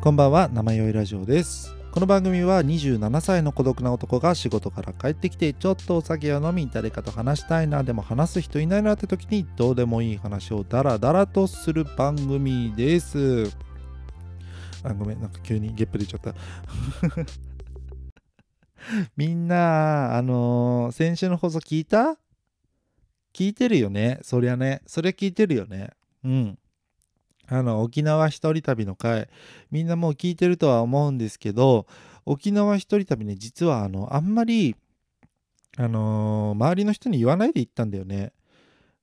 こんばんは生酔いラジオです。この番組は27歳の孤独な男が仕事から帰ってきてちょっとお酒を飲み誰かと話したいなでも話す人いないなって時にどうでもいい話をダラダラとする番組です。あごめんなんか急にゲップ出ちゃった。みんなあのー先週の放送聞いた？聞いてるよね？そりゃね。それ聞いてるよね。うん。あの沖縄一人旅の回みんなもう聞いてるとは思うんですけど沖縄一人旅ね実はあのあんまりあのー周りの人に言わないで行ったんだよね。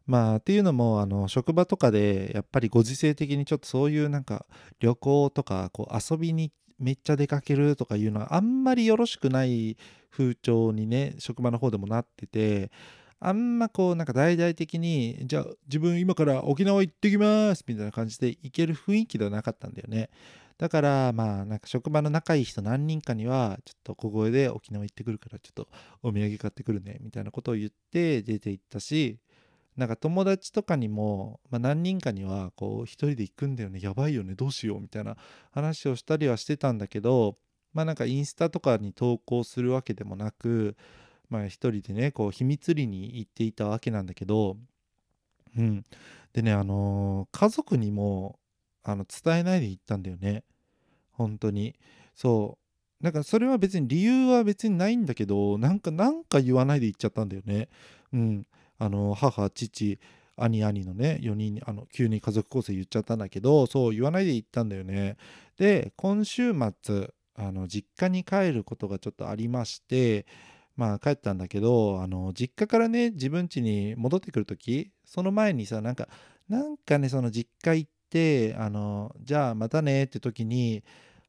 まあっていうのもあの職場とかでやっぱりご時世的にちょっとそういうなんか旅行とかこう遊びにめっちゃ出かけるとかいうのはあんまりよろしくない風潮にね職場の方でもなっててあんまこうなんか大々的にじゃあ自分今から沖縄行ってきますみたいな感じで行ける雰囲気ではなかったんだよね。だからまあなんか職場の仲いい人何人かにはちょっと小声で沖縄行ってくるからちょっとお土産買ってくるねみたいなことを言って出て行ったしなんか友達とかにも、まあ、何人かにはこう一人で行くんだよねやばいよねどうしようみたいな話をしたりはしてたんだけどまあなんかインスタとかに投稿するわけでもなくまあ一人でねこう秘密裏に行っていたわけなんだけどうん。でねあのー家族にもあの伝えないで行ったんだよね。本当に。そう。なんかそれは別に理由は別にないんだけどなんかなんか言わないで行っちゃったんだよね。うん。あの母父兄兄のね4人にあの急に家族構成言っちゃったんだけどそう言わないで行ったんだよね。で今週末あの実家に帰ることがちょっとありましてまあ帰ったんだけどあの実家からね自分家に戻ってくる時その前にさなんかなんかねその実家行ってあのじゃあまたねって時に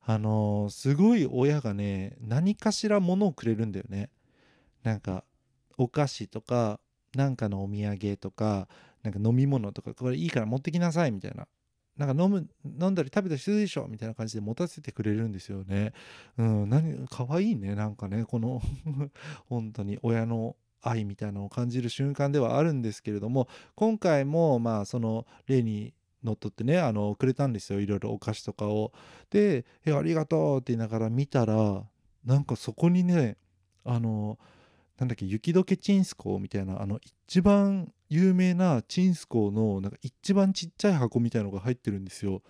あのすごい親がね何かしら物をくれるんだよね。なんかお菓子とかなんかのお土産とかなんか飲み物とかこれいいから持ってきなさいみたいな。なんか飲む飲んだり食べたりするでしょみたいな感じで持たせてくれるんですよね。うん何かわいいねなんかねこの 本当に親の愛みたいなのを感じる瞬間ではあるんですけれども今回もまあその例にのっとってねあのくれたんですよ。いろいろお菓子とかを。で「えありがとう」って言いながら見たらなんかそこにねあのなんだっけ雪解けチンスコみたいなあの一番有名なチンスコーのなんか一番ちっちゃい箱みたいのが入ってるんですよ。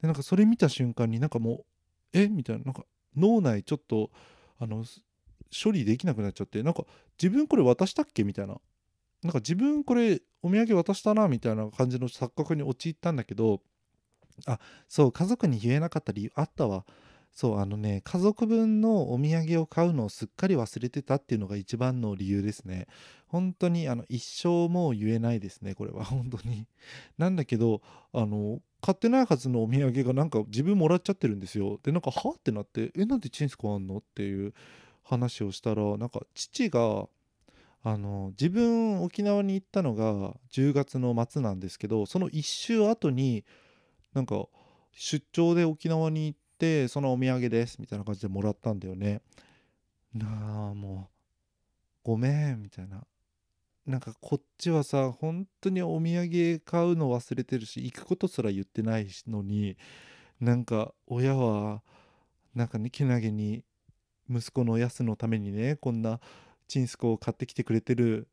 でなんかそれ見た瞬間になんかもうえ？みたいな。なんか脳内ちょっとあの処理できなくなっちゃって。なんか自分これ渡したっけ？みたいな。なんか自分これお土産渡したなみたいな感じの錯覚に陥ったんだけどあそう家族に言えなかった理由あったわそうあのね家族分のお土産を買うのをすっかり忘れてたっていうのが一番の理由ですね。本当にあの一生も言えないですねこれは本当に。なんだけどあの買ってないはずのお土産がなんか自分もらっちゃってるんですよ。でなんかはってなってえなんでチンスコあんの？っていう話をしたらなんか父があの自分沖縄に行ったのが10月の末なんですけどその1週後になんか出張で沖縄に行ってそのお土産ですみたいな感じでもらったんだよね。なあもうごめんみたいな。なんかこっちはさ本当にお土産買うの忘れてるし行くことすら言ってないのになんか親はなんかねけなげに息子のやすのためにねこんなチンスコを買ってきてくれてる。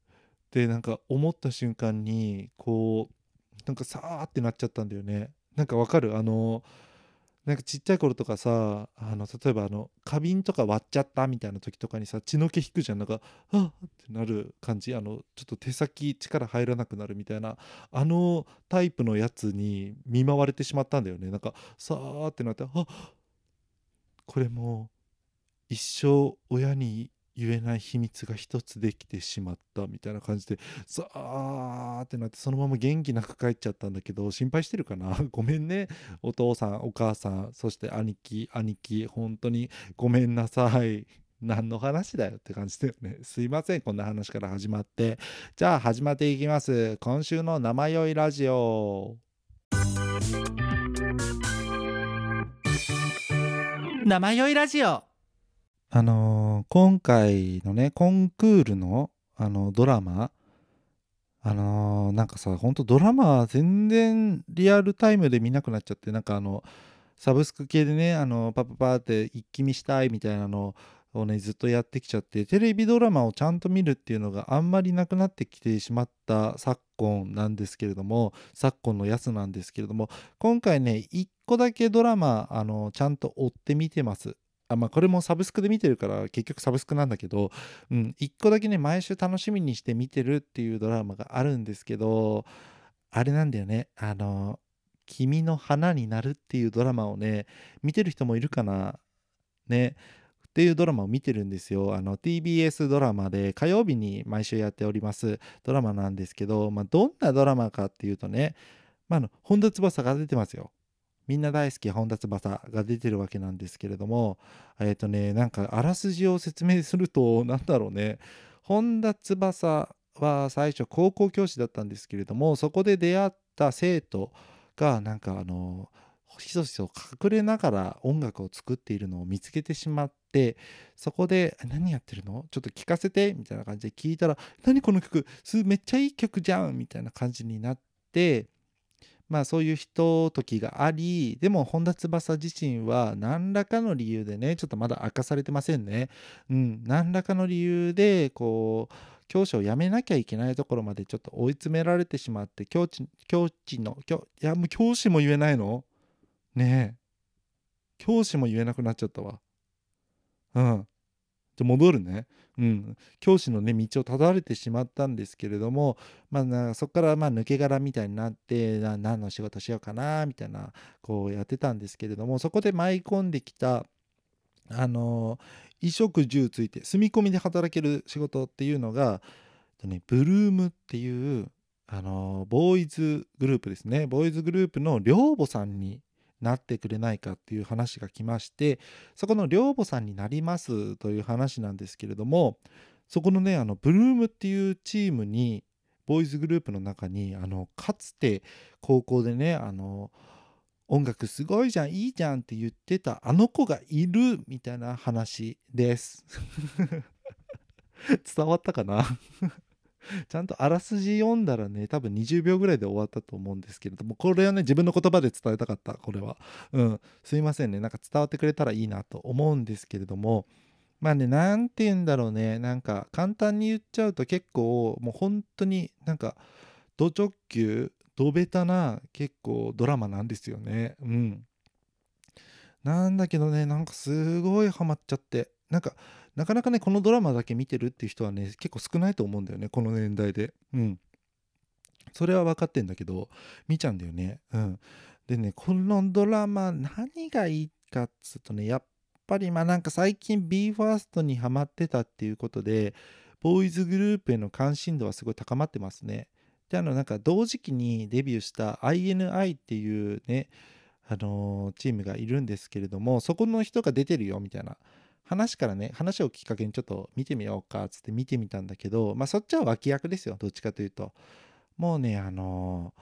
ってなんか思った瞬間にこうなんかさーってなっちゃったんだよね。なんかわかる？あのなんかちっちゃい頃とかさあの例えばあの花瓶とか割っちゃったみたいな時とかにさ血の気引くじゃん。なんかあっってなる感じ。あのちょっと手先力入らなくなるみたいな。あのタイプのやつに見舞われてしまったんだよね。なんかさーってなってあこれもう一生親に言えない秘密が一つできてしまったみたいな感じでさーってなってそのまま元気なく帰っちゃったんだけど心配してるかな？ごめんね。お父さんお母さんそして兄貴兄貴本当にごめんなさい。何の話だよって感じだよね。すいません。こんな話から始まって。じゃあ始まっていきます。今週の生酔いラジオ。生酔いラジオ。あのー今回のねコンクールのあのドラマあのーなんかさほんとドラマ全然リアルタイムで見なくなっちゃってなんかあのサブスク系でねあのパパパって一気見したいみたいなのをねずっとやってきちゃってテレビドラマをちゃんと見るっていうのがあんまりなくなってきてしまった昨今なんですけれども昨今のやつなんですけれども今回ね1個だけドラマあのちゃんと追って見てます。あまあこれもサブスクで見てるから結局サブスクなんだけど、うん、1個だけね毎週楽しみにして見てるっていうドラマがあるんですけどあれなんだよねあの「君の花になる」っていうドラマをね見てる人もいるかな？ねっていうドラマを見てるんですよ。あの TBS ドラマで火曜日に毎週やっておりますドラマなんですけど、まあ、どんなドラマかっていうとね、まあ、の本田翼が出てますよ。みんな大好き本田翼が出てるわけなんですけれどもえっ、ー、とねなんかあらすじを説明すると 何だろうね。本田翼は最初高校教師だったんですけれどもそこで出会った生徒がなんかあのひそひそ隠れながら音楽を作っているのを見つけてしまってそこで「何やってるの？ちょっと聞かせて」みたいな感じで聞いたら「何この曲？すめっちゃいい曲じゃん」みたいな感じになってまあそういうひとときがありでも本田翼自身は何らかの理由でねちょっとまだ明かされてませんね。うん、何らかの理由でこう教師を辞めなきゃいけないところまでちょっと追い詰められてしまって教師教師の教いやもう教師も言えないの？ねえ。教師も言えなくなっちゃったわ。うん。じゃ戻るね。うん。教師のね道をたどれてしまったんですけれどもまあそこからまあ抜け殻みたいになってな何の仕事しようかなみたいなこうやってたんですけれどもそこで舞い込んできたあの衣食住ついて住み込みで働ける仕事っていうのが、ね、ブルームっていうあのボーイズグループですね。ボーイズグループの寮母さんになってくれないかっていう話が来ましてそこの寮母さんになりますという話なんですけれどもそこのねあのブルームっていうチームにボーイズグループの中にあのかつて高校でねあの音楽すごいじゃんいいじゃんって言ってたあの子がいるみたいな話です。伝わったかな？ちゃんとあらすじ読んだらね多分20秒ぐらいで終わったと思うんですけれどもこれはね自分の言葉で伝えたかったこれは。うん。すいませんね。なんか伝わってくれたらいいなと思うんですけれども。まあね何て言うんだろうね。なんか簡単に言っちゃうと結構もう本当になんかド直球ドベタな結構ドラマなんですよね。うん。なんだけどねなんかすごいハマっちゃって。なんかなかなかねこのドラマだけ見てるっていう人はね結構少ないと思うんだよねこの年代で。うん。それは分かってんだけど見ちゃうんだよね。うん。でねこのドラマ何がいいかっつうとねやっぱりまあなんか最近 BE:FIRST にハマってたっていうことでボーイズグループへの関心度はすごい高まってますね。であのなんか同時期にデビューした INI っていうねあのー、チームがいるんですけれどもそこの人が出てるよみたいな。話からね話をきっかけにちょっと見てみようかっつって見てみたんだけどまあそっちは脇役ですよどっちかというと。もうねあの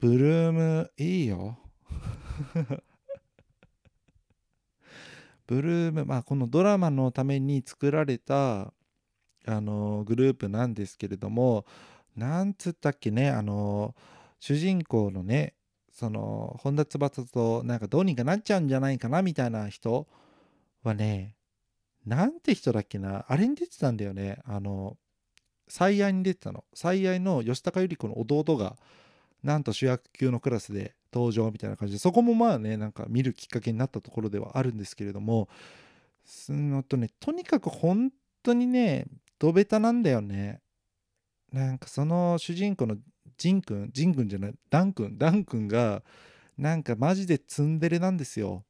ー、ブルームいいよ。ブルームまあこのドラマのために作られたあのー、グループなんですけれどもなんつったっけねあのー、主人公のねその本田翼となんかどうにかなっちゃうんじゃないかなみたいな人はね、なんて人だっけな、あれに出てたんだよね。あの、最愛に出てたの。最愛の吉高由里子の弟が、なんと主役級のクラスで登場みたいな感じで、そこもまあね、なんか見るきっかけになったところではあるんですけれども、すのとね、とにかく本当にね、ドベタなんだよね。なんかその主人公のジンくん、ジンくんじゃない、ダンくん、ダンくんが、なんかマジでツンデレなんですよ。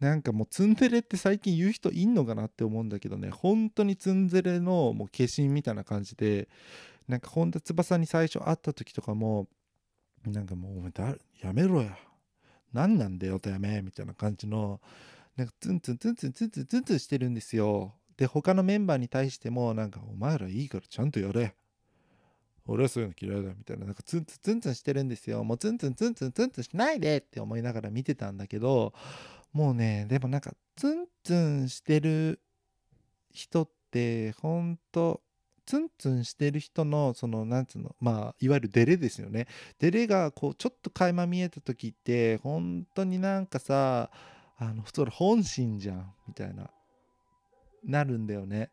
なんかもうツンデレって最近言う人いんのかなって思うんだけどね。本当にツンデレのもう化身みたいな感じでなんか本田翼に最初会った時とかもなんかもうお前だやめろや。何なんだよとやめみたいな感じのなんかツンツンツンツンツンツンツンツンしてるんですよ。で他のメンバーに対してもなんかお前らいいからちゃんとやれ。俺はそういうの嫌いだみたいな。なんかツンツンツンツンしてるんですよ。もうツンツンツンツンツンツンしないでって思いながら見てたんだけどもうねでもなんかツンツンしてる人ってほんとツンツンしてる人のそのなんつうのまあいわゆるデレですよね。デレがこうちょっと垣間見えた時って本当になんかさあのそれ本心じゃんみたいななるんだよね。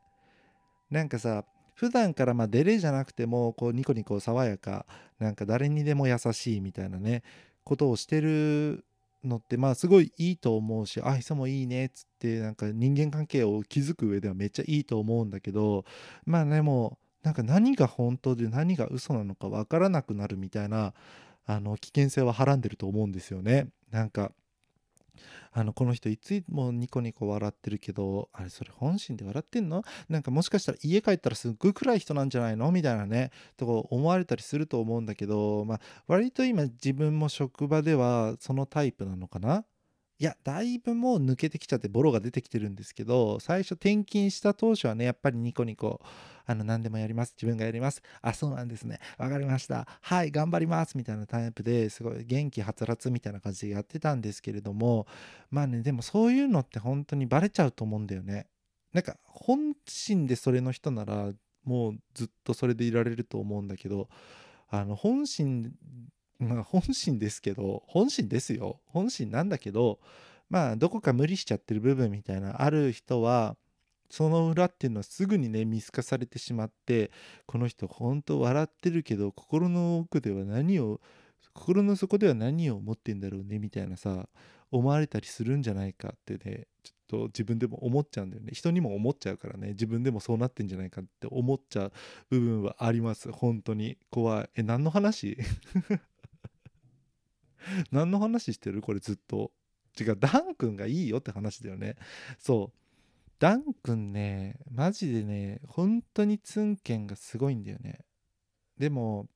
なんかさ普段からまあデレじゃなくてもこうニコニコ爽やかなんか誰にでも優しいみたいなねことをしてるのってまあすごいいいと思うしあ人もいいねっつってなんか人間関係を築く上ではめっちゃいいと思うんだけどまあでもなんか何が本当で何が嘘なのか分からなくなるみたいなあの危険性ははらんでると思うんですよね。なんかあのこの人いつもニコニコ笑ってるけどあれそれ本心で笑ってんの？なんかもしかしたら家帰ったらすっごい暗い人なんじゃないの？みたいなねとこ思われたりすると思うんだけどまあ割と今自分も職場ではそのタイプなのかな？いやだいぶもう抜けてきちゃってボロが出てきてるんですけど最初転勤した当初はねやっぱりニコニコあの何でもやります自分がやります。あそうなんですね。わかりました。はい頑張りますみたいなタイプですごい元気はつらつみたいな感じでやってたんですけれどもまあねでもそういうのって本当にバレちゃうと思うんだよね。なんか本心でそれの人ならもうずっとそれでいられると思うんだけどあの本心まあ本心ですけど本心ですよ。本心なんだけどまあどこか無理しちゃってる部分みたいなある人はその裏っていうのはすぐにね見透かされてしまってこの人本当笑ってるけど心の奥では何を心の底では何を思ってんだろうねみたいなさ思われたりするんじゃないかってねちょっと自分でも思っちゃうんだよね。人にも思っちゃうからね自分でもそうなってんじゃないかって思っちゃう部分はあります。本当に。怖い。え何の話？何の話してる？これずっと。違うダン君がいいよって話だよね。そう。ダン君ねマジでね本当にツンケンがすごいんだよね。でも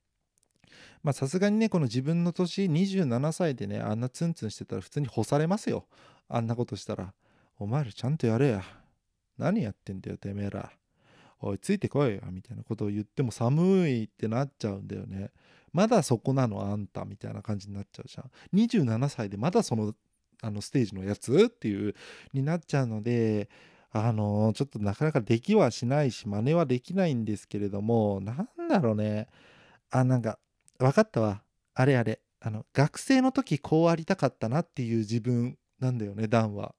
まあさすがにねこの自分の年27歳でねあんなツンツンしてたら普通に干されますよ。あんなことしたら。お前らちゃんとやれや。何やってんだよてめえら。おいついてこいよみたいなことを言っても寒いってなっちゃうんだよね。まだそこなの？あんたみたいな感じになっちゃうじゃん27歳でまだそのあのステージのやつ？っていうになっちゃうのであのちょっとなかなかできはしないし真似はできないんですけれどもなんだろうね。あなんか分かったわ。あれあれ。あの学生の時こうありたかったなっていう自分なんだよねダンは。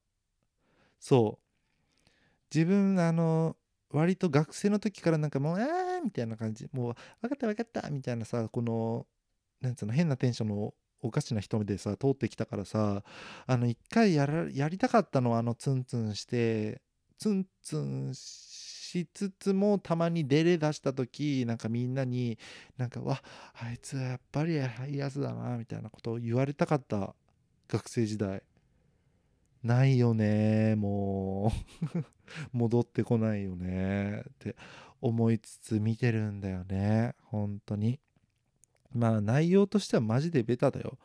そう。自分あの割と学生の時からなんかもう「あー」みたいな感じ。もう「分かった分かった」みたいなさこのなんつうの変なテンションのおかしな人でさ通ってきたからさあの一回やらやりたかったのはあのツンツンしてツンツンしつつもたまにデレ出した時なんかみんなになんか「わあいつはやっぱりいいやつだな」みたいなことを言われたかった学生時代。ないよねもう。戻ってこないよねって思いつつ見てるんだよね本当に。まあ内容としてはマジでベタだよ。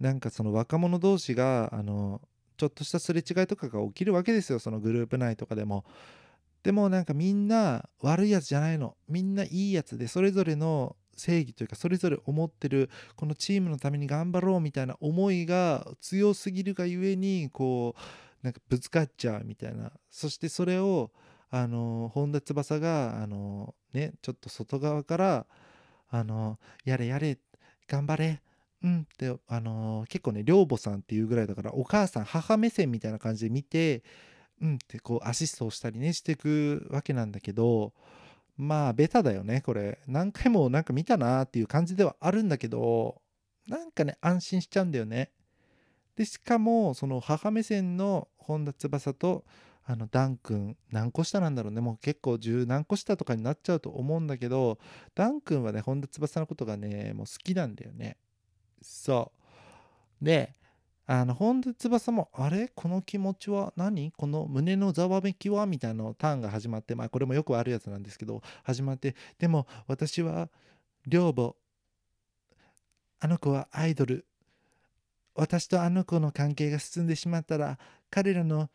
なんかその若者同士があのちょっとしたすれ違いとかが起きるわけですよそのグループ内とかでも。でもなんかみんな悪いやつじゃないの。みんないいやつでそれぞれの正義というかそれぞれ思ってるこのチームのために頑張ろうみたいな思いが強すぎるがゆえにこうなんかぶつかっちゃうみたいな。そしてそれをあの本田翼があのねちょっと外側からあのやれやれ頑張れうんってあの結構ね寮母さんっていうぐらいだからお母さん母目線みたいな感じで見てうんってこうアシストをしたりねしていくわけなんだけどまあベタだよねこれ。何回もなんか見たなっていう感じではあるんだけどなんかね安心しちゃうんだよね。でしかもその母目線の本田翼とあのダン君何個下なんだろうね。もう結構十何個下とかになっちゃうと思うんだけどダン君はね本田翼のことがねもう好きなんだよね。そう。であの本田翼もあれ？この気持ちは何？この胸のざわめきは？みたいなターンが始まってまあこれもよくあるやつなんですけど始まってでも私は寮母あの子はアイドル。私とあの子の関係が進んでしまったら彼らの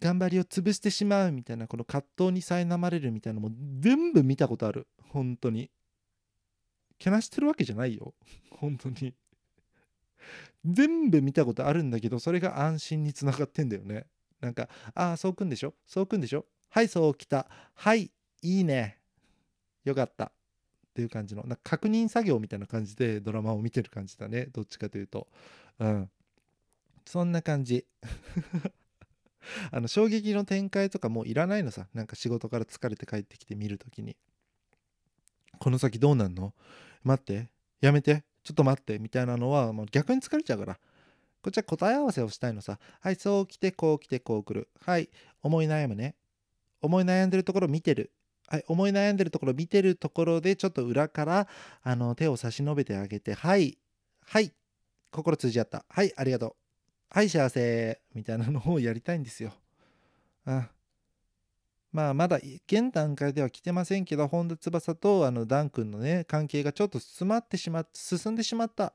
頑張りを潰してしまうみたいなこの葛藤に苛まれるみたいなのも全部見たことある。本当に。けなしてるわけじゃないよ。本当に。全部見たことあるんだけどそれが安心につながってんだよね。なんかああそうくんでしょ？そうくんでしょ？はいそう来た。はいいいね。よかった。っていう感じの。なんか確認作業みたいな感じでドラマを見てる感じだね。どっちかというと。うん。そんな感じ。あの衝撃の展開とかもういらないのさ。なんか仕事から疲れて帰ってきて見るときに。この先どうなんの？待って。やめて。ちょっと待ってみたいなのはもう逆に疲れちゃうから。こっちは答え合わせをしたいのさ。はいそう来てこう来てこう来る。はい思い悩むね。思い悩んでるところ見てる。はい、思い悩んでるところ見てるところでちょっと裏からあの手を差し伸べてあげてはいはい心通じ合った。はいありがとう。はい幸せ。みたいなのをやりたいんですよ。あまあまだ現段階では来てませんけど本田翼とあのダン君のね関係がちょっと進まってしまっ進んでしまった。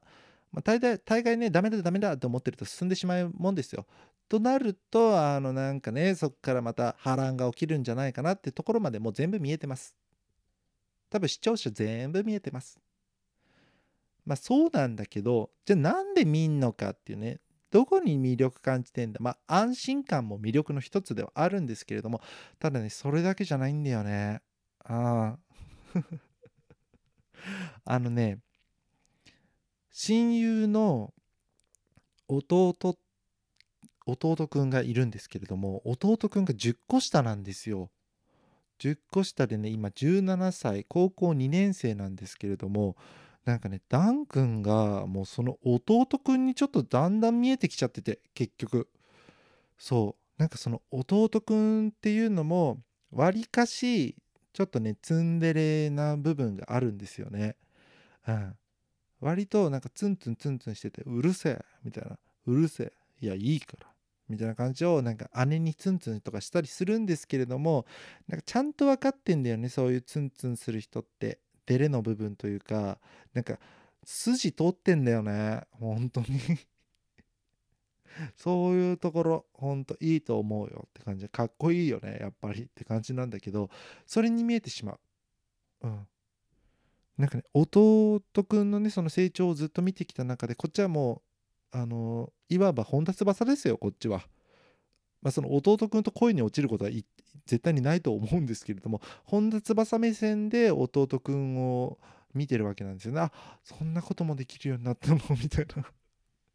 まあ、大概大概ねダメだダメだって思ってると進んでしまうもんですよ。となるとあのなんかねそこからまた波乱が起きるんじゃないかなってところまでもう全部見えてます。多分視聴者全部見えてます。まあそうなんだけどじゃあなんで見んのかっていうねどこに魅力感じてんだ。まあ安心感も魅力の一つではあるんですけれどもただねそれだけじゃないんだよね。ああ。あのね親友の弟弟くんがいるんですけれども弟くんが10個下なんですよ。10個下でね今17歳高校2年生なんですけれどもなんかねダン君がもうその弟くんにちょっとだんだん見えてきちゃってて結局。そう。なんかその弟くんっていうのもわりかしちょっとねツンデレな部分があるんですよね。うん。割となんかツンツンツンツンしててうるせえみたいな。うるせえ。いやいいから。みたいな感じをなんか姉にツンツンとかしたりするんですけれどもなんかちゃんと分かってんだよねそういうツンツンする人って。デレの部分というかなんか筋通ってんだよね本当に。そういうところ本当いいと思うよって感じ。かっこいいよねやっぱりって感じなんだけどそれに見えてしまう。うん。なんかね弟くんのねその成長をずっと見てきた中でこっちはもうあのいわば本田翼ですよこっちは。まあ、その弟くんと恋に落ちることは絶対にないと思うんですけれども本田翼目線で弟くんを見てるわけなんですよね。あそんなこともできるようになったの？みたいな。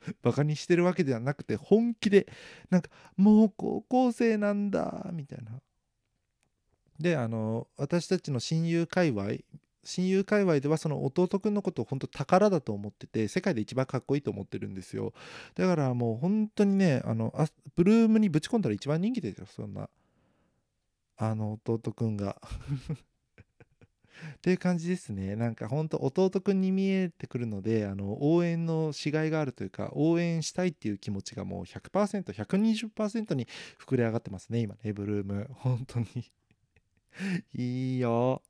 バカにしてるわけではなくて本気でなんかもう高校生なんだみたいな。であの私たちの親友界隈親友界隈ではその弟くんのことを本当宝だと思ってて世界で一番かっこいいと思ってるんですよ。だからもう本当にねあのあブルームにぶち込んだら一番人気ですよそんな。あの弟くんが。っていう感じですね。なんか本当弟くんに見えてくるのであの応援のしがいがあるというか応援したいっていう気持ちがもう 100%120% に膨れ上がってますね今ねブルーム。本当に。いいよ。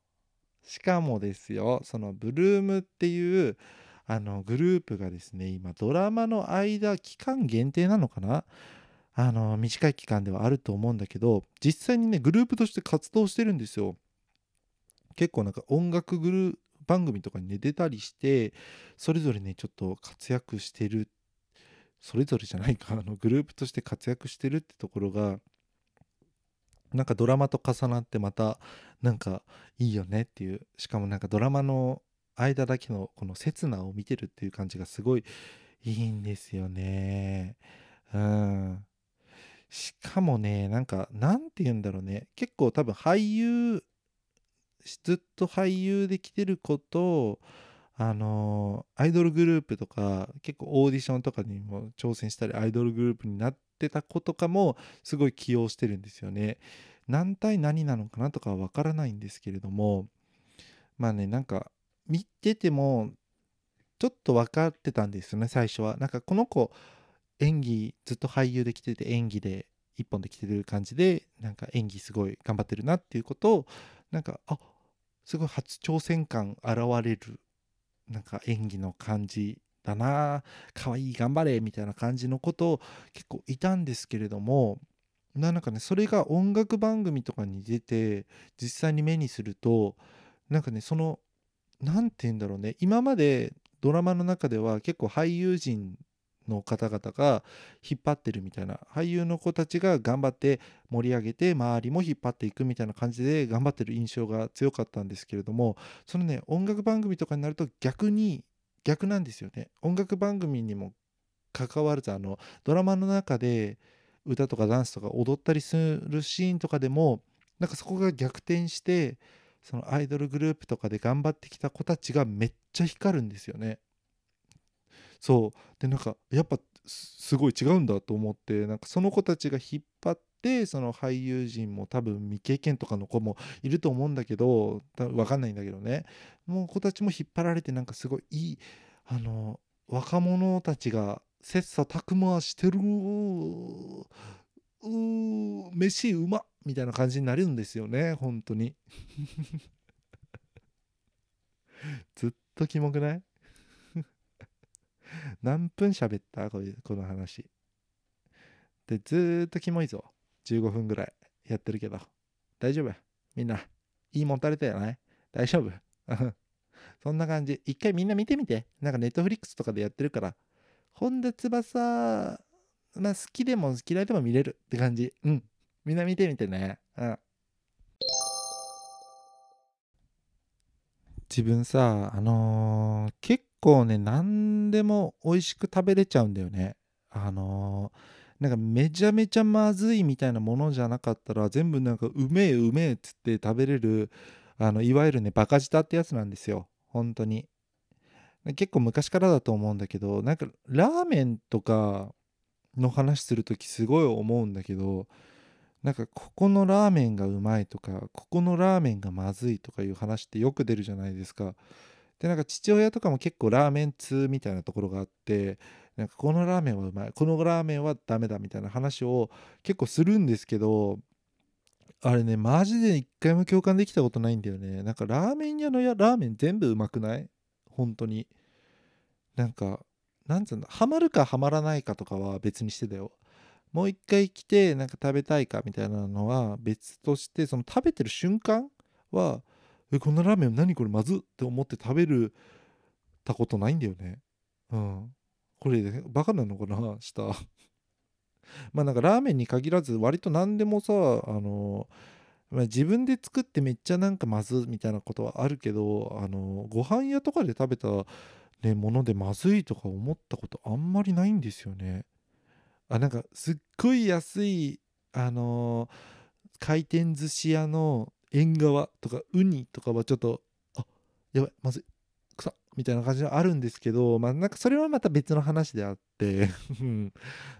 しかもですよそのブルームっていうあのグループがですね今ドラマの間期間限定なのかな？あの短い期間ではあると思うんだけど実際にねグループとして活動してるんですよ。結構なんか音楽グルー番組とかにね出たりしてそれぞれねちょっと活躍してる。それぞれじゃないか。あのグループとして活躍してるってところがなんかドラマと重なってまたなんかいいよねっていうしかもなんかドラマの間だけのこの刹那を見てるっていう感じがすごいいいんですよね。うん。しかもねなんかなんて言うんだろうね。結構多分俳優ずっと俳優で来てることあのアイドルグループとか結構オーディションとかにも挑戦したりアイドルグループになってた子とかもすごい起用してるんですよね。何対何なのかなとかは分からないんですけれどもまあねなんか見ててもちょっと分かってたんですよね最初は。なんかこの子演技ずっと俳優で来てて演技で一本で来てる感じでなんか演技すごい頑張ってるなっていうことをなんかあすごい初挑戦感現れるなんか演技の感じだな可愛い頑張れみたいな感じのこと結構いたんですけれどもなんかねそれが音楽番組とかに出て実際に目にするとなんかねその何て言うんだろうね今までドラマの中では結構俳優陣の方々が引っ張ってるみたいな俳優の子たちが頑張って盛り上げて周りも引っ張っていくみたいな感じで頑張ってる印象が強かったんですけれどもそのね音楽番組とかになると逆に逆なんですよね音楽番組にも関わらずあのドラマの中で歌とかダンスとか踊ったりするシーンとかでもなんかそこが逆転してそのアイドルグループとかで頑張ってきた子たちがめっちゃ光るんですよね。そうでなんかやっぱすごい違うんだと思ってなんかその子たちが引っ張ってその俳優陣も多分未経験とかの子もいると思うんだけど分かんないんだけどね。もう子たちも引っ張られてなんかすごいいいあの若者たちが切磋琢磨してるう飯うまみたいな感じになるんですよね本当に。ずっとキモくない？何分喋った？ここの話。でずーっとキモいぞ。15分ぐらいやってるけど。大丈夫？みんないいもん垂れたよね大丈夫？そんな感じ。一回みんな見てみて。なんかネットフリックスとかでやってるから。本田翼まあ好きでも嫌いでも見れる。って感じ。うん。みんな見てみてね。うん。自分さあのー結構ね何でも美味しく食べれちゃうんだよね。あのーなんかめちゃめちゃまずいみたいなものじゃなかったら全部なんかうめえうめえっつって食べれるあのいわゆるねバカ舌ってやつなんですよ。本当に。結構昔からだと思うんだけどなんかラーメンとかの話する時すごい思うんだけどなんかここのラーメンがうまいとかここのラーメンがまずいとかいう話ってよく出るじゃないですか。でなんか父親とかも結構ラーメン通みたいなところがあってなんかこのラーメンはうまいこのラーメンはダメだみたいな話を結構するんですけどあれねマジで一回も共感できたことないんだよね。なんかラーメン屋のやラーメン全部うまくない？本当に。なんかなんつうんだハマるかハマらないかとかは別にしてだよ。もう一回来てなんか食べたいかみたいなのは別としてその食べてる瞬間はえこんなラーメン何これまず？って思って食べるたことないんだよね。うん。これ、ね、バカなのかな？した まあなんかラーメンに限らず割と何でもさあのま、自分で作ってめっちゃなんかまずみたいなことはあるけどあのご飯屋とかで食べた、ね、ものでまずいとか思ったことあんまりないんですよね。あなんかすっごい安いあの回転寿司屋の縁側とかウニとかはちょっとあやばいまずい臭っみたいな感じはあるんですけどまあなんかそれはまた別の話であって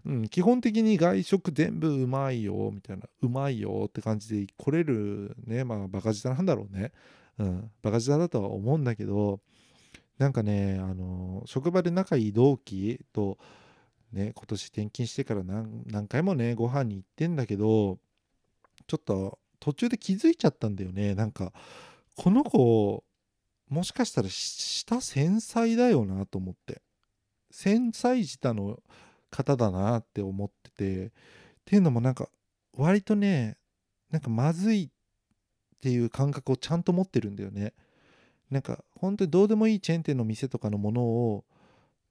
うん、基本的に外食全部うまいよみたいなうまいよって感じで来れるねまあバカ舌なんだろうね。うん。バカ舌だとは思うんだけどなんかねあの職場で仲いい同期とね今年転勤してから何何回もねご飯に行ってんだけどちょっと途中で気づいちゃったんだよね。なんかこの子もしかしたら下繊細だよなと思って。繊細舌の方だなって思ってて。っていうのもなんか割とねなんかまずいっていう感覚をちゃんと持ってるんだよね。なんか本当にどうでもいいチェーン店の店とかのものを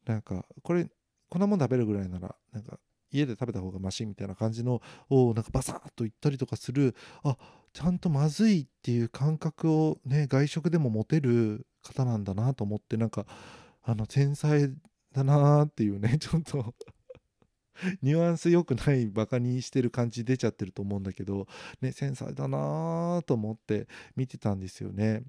なんかこれこんなもん食べるぐらいならなんか家で食べた方がマシみたいな感じのをなんかバサッと言ったりとかするあちゃんとまずいっていう感覚をね外食でも持てる方なんだなと思ってなんかあの天才だなっていうね ちょっとニュアンス良くないバカにしてる感じ出ちゃってると思うんだけどね繊細だなと思って見てたんですよね。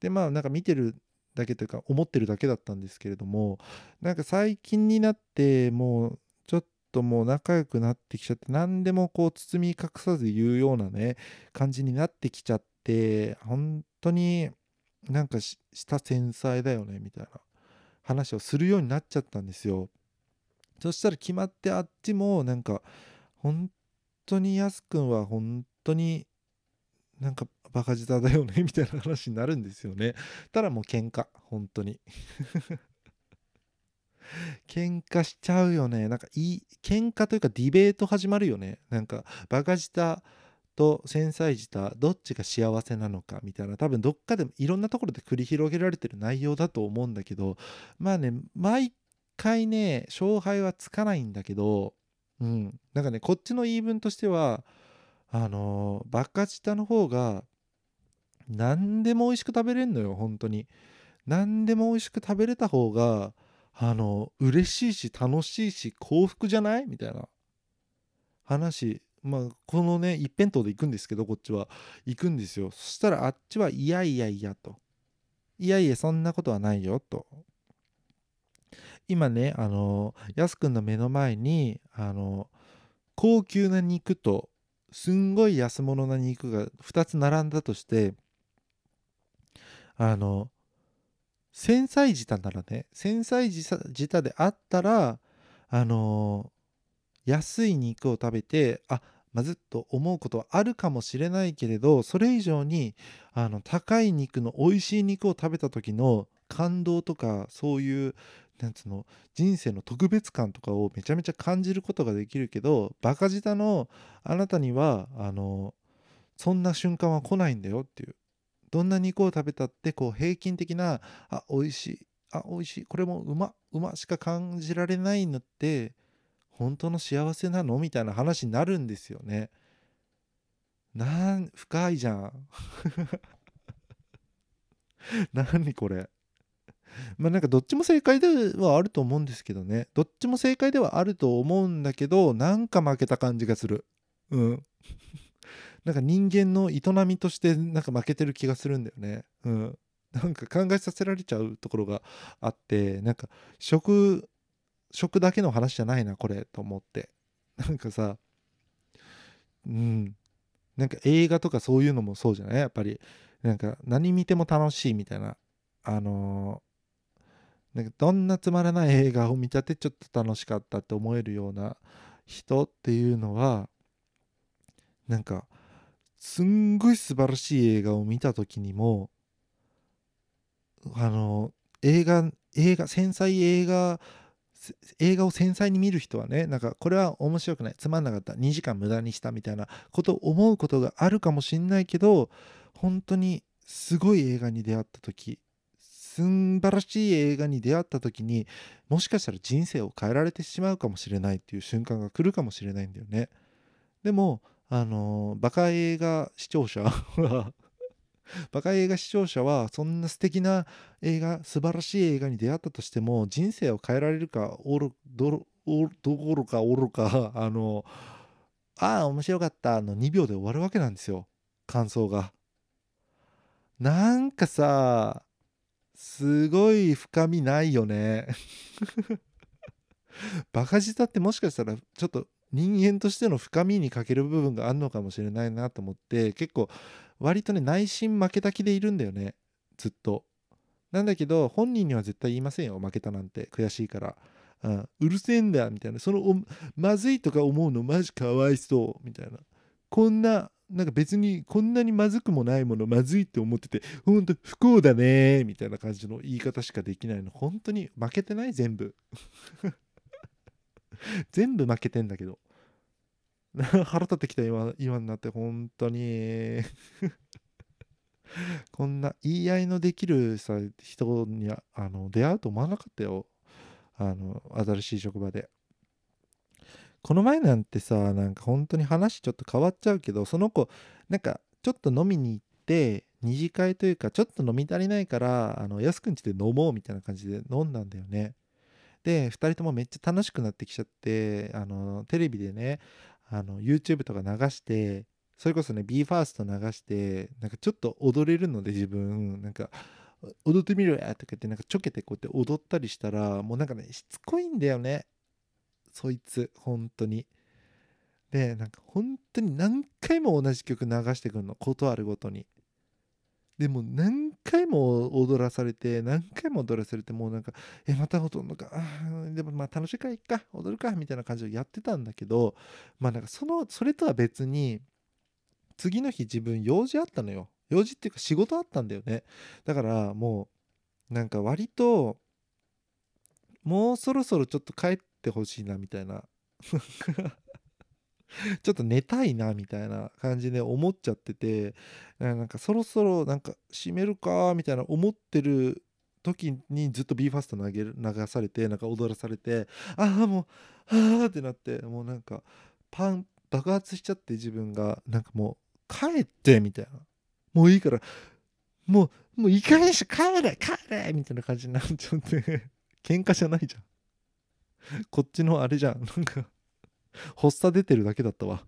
でまあなんか見てるだけというか思ってるだけだったんですけれどもなんか最近になってもうちょっとともう仲良くなってきちゃって何でもこう包み隠さず言うようなね感じになってきちゃって本当になんかした繊細だよねみたいな話をするようになっちゃったんですよ。そしたら決まってあっちもなんか本当にやすくんは本当になんかバカ舌だよねみたいな話になるんですよね。ただもう喧嘩本当に。喧嘩しちゃうよね。なんかいい喧嘩というかディベート始まるよね。なんかバカ舌と繊細舌どっちが幸せなのかみたいな。多分どっかでいろんなところで繰り広げられてる内容だと思うんだけど。まあね毎回ね勝敗はつかないんだけど。うん。なんかねこっちの言い分としてはあのバカ舌の方が何でも美味しく食べれんのよ本当に。何でも美味しく食べれた方があの嬉しいし楽しいし幸福じゃない？みたいな。話まあこのね一辺倒で行くんですけどこっちは。行くんですよ。そしたらあっちはいやいやいやと。いやいやそんなことはないよと。今ねあのやすくんの目の前にあの高級な肉とすんごい安物な肉が2つ並んだとしてあの繊細舌ならね繊細舌であったらあの安い肉を食べてあまずっと思うことはあるかもしれないけれどそれ以上にあの高い肉の美味しい肉を食べた時の感動とかそういうなんつうの人生の特別感とかをめちゃめちゃ感じることができるけどバカ舌のあなたにはあのそんな瞬間は来ないんだよっていう。どんな肉を食べたってこう平均的なあ美味しいあ美味しいこれもうまうましか感じられないのって本当の幸せなの？みたいな話になるんですよね。なん深いじゃん。何これ。まあなんかどっちも正解ではあると思うんですけどね。どっちも正解ではあると思うんだけど、なんか負けた感じがする。うん。なんか人間の営みとしてなんか負けてる気がするんだよね。うん。なんか考えさせられちゃうところがあって、なんか食食だけの話じゃないなこれと思って。なんかさうん。なんか映画とかそういうのもそうじゃない？やっぱり。なんか何見ても楽しいみたいな。あのー、なんかどんなつまらない映画を見たってちょっと楽しかったって思えるような人っていうのはなんかすんごい素晴らしい映画を見た時にもあの映画映画繊細映画映画を繊細に見る人はねなんかこれは面白くない。つまんなかった。2時間無駄にしたみたいなことを思うことがあるかもしんないけど本当にすごい映画に出会った時素晴らしい映画に出会った時にもしかしたら人生を変えられてしまうかもしれないっていう瞬間が来るかもしれないんだよね。でもあのバカ映画視聴者はバカ映画視聴者はそんな素敵な映画素晴らしい映画に出会ったとしても人生を変えられるかおるどどころかおるかあのああ面白かったの2秒で終わるわけなんですよ。感想が。なんかさすごい深みないよね。バカ舌ってもしかしたらちょっと人間としての深みに欠ける部分があるのかもしれないなと思って結構割とね内心負けた気でいるんだよね。ずっと。なんだけど本人には絶対言いませんよ。負けたなんて。悔しいから、うん、うるせえんだみたいな。そのまずいとか思うの。マジかわいそう。みたいな。こんななんか別にこんなにまずくもないもの。まずいって思っててほんと不幸だねみたいな感じの言い方しかできないの。本当に負けてない？全部。全部負けてんだけど。腹立ってきた今今になって。本当に。こんな言い合いのできるさ人にあの出会うと思わなかったよ。あの新しい職場で。この前なんてさなんか本当に話ちょっと変わっちゃうけどその子なんかちょっと飲みに行って二次会というかちょっと飲み足りないからあの安くんちで飲もうみたいな感じで飲んだんだよね。で2人ともめっちゃ楽しくなってきちゃってあのテレビでねあの YouTube とか流してそれこそね BE:FIRST 流してなんかちょっと踊れるので自分。なんか踊ってみろやとか言ってなんかちょけてこうやって踊ったりしたらもうなんかねしつこいんだよね。そいつ本当に。でなんか本当に何回も同じ曲流してくるの。ことあるごとに。でも何回も踊らされて何回も踊らされてもうなんかえまた踊るのか？あでもまあ楽しいからいっか踊るかみたいな感じでやってたんだけどまあなんかそのそれとは別に次の日自分用事あったのよ。用事っていうか仕事あったんだよね。だからもうなんか割ともうそろそろちょっと帰ってほしいなみたいな。ちょっと寝たいなみたいな感じで思っちゃっててなんかそろそろなんか閉めるかみたいな思ってる時にずっと BE:FIRST 投げる流されてなんか踊らされてああもうああってなってもうなんかパン爆発しちゃって自分がなんかもう帰ってみたいな。もういいからもうもういい加減にし帰れ帰れみたいな感じになっちゃって 喧嘩じゃないじゃん。こっちのあれじゃん。なんか発作出てるだけだったわ。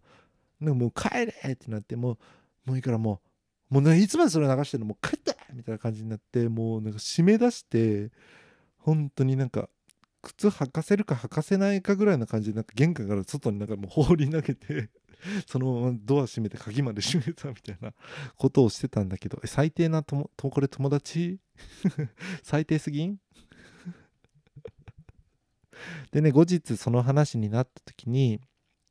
なんかもう帰れってなってもうもういいからもうもうねいつまでそれ流してるの？もう帰ってみたいな感じになってもうなんか締め出して本当になんか靴履かせるか履かせないかぐらいな感じでなんか玄関から外になんかもう 放り投げてそのままドア閉めて鍵まで閉めたみたいなことをしてたんだけど最低なともこれ友達？最低すぎん？でね後日その話になった時に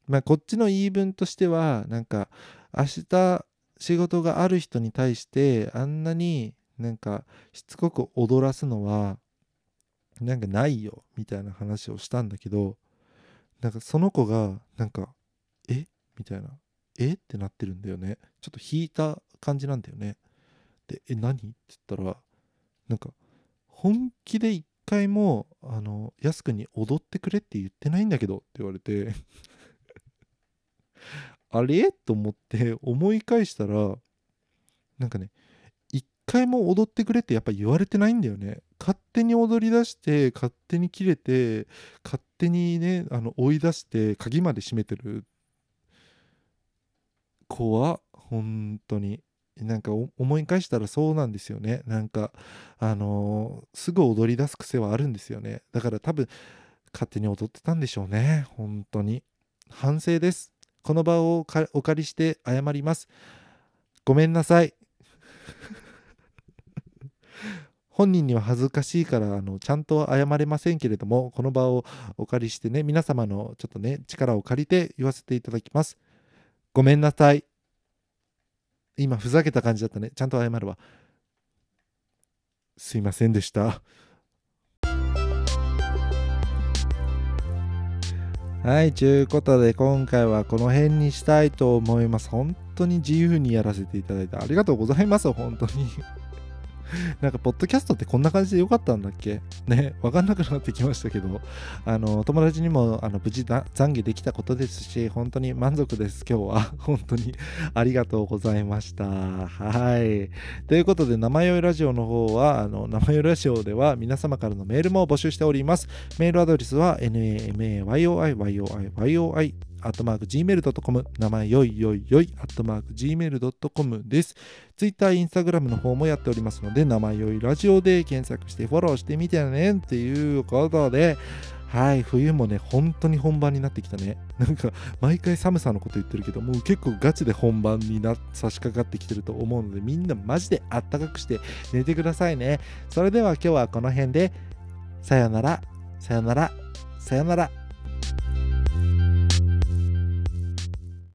まあこっちの言い分としてはなんか明日仕事がある人に対してあんなになんかしつこく踊らすのはなんかないよみたいな話をしたんだけどなんかその子がなんかえ？みたいな。え？ってなってるんだよね。ちょっと引いた感じなんだよね。でえ何？って言ったらなんか本気で一回もあのやすくに踊ってくれって言ってないんだけどって言われて。あれ？と思って思い返したらなんかね一回も踊ってくれってやっぱ言われてないんだよね。勝手に踊り出して勝手に切れて勝手にねあの追い出して鍵まで閉めてる子は本当に。なんか思い返したらそうなんですよね。なんかあのーすぐ踊り出す癖はあるんですよね。だから多分勝手に踊ってたんでしょうね。本当に。反省です。この場をお借りして謝ります。ごめんなさい。本人には恥ずかしいからあのちゃんと謝れませんけれどもこの場をお借りしてね皆様のちょっとね力を借りて言わせていただきます。ごめんなさい。今ふざけた感じだったねちゃんと謝るわすいませんでしたはい、ちゅうことで今回はこの辺にしたいと思います。本当に自由にやらせていただいてありがとうございます、本当に。なんか、ポッドキャストってこんな感じでよかったんだっけ？ね、わかんなくなってきましたけど、あの、友達にもあの無事懺悔できたことですし、本当に満足です、今日は。本当にありがとうございました。はい。ということで、生酔いラジオの方は、あの、生酔いラジオでは皆様からのメールも募集しております。メールアドレスは namayoiyoiyoii アットマーク gmail.com 名前よいよいよいアットマーク gmail.com です。Twitter、Instagram の方もやっておりますので、名前よいラジオで検索してフォローしてみてねっていうことで、はい、冬もね、本当に本番になってきたね。なんか、毎回寒さのこと言ってるけど、もう結構ガチで本番にな差し掛かってきてると思うので、みんなマジであったかくして寝てくださいね。それでは今日はこの辺で、さよなら、さよなら、さよなら。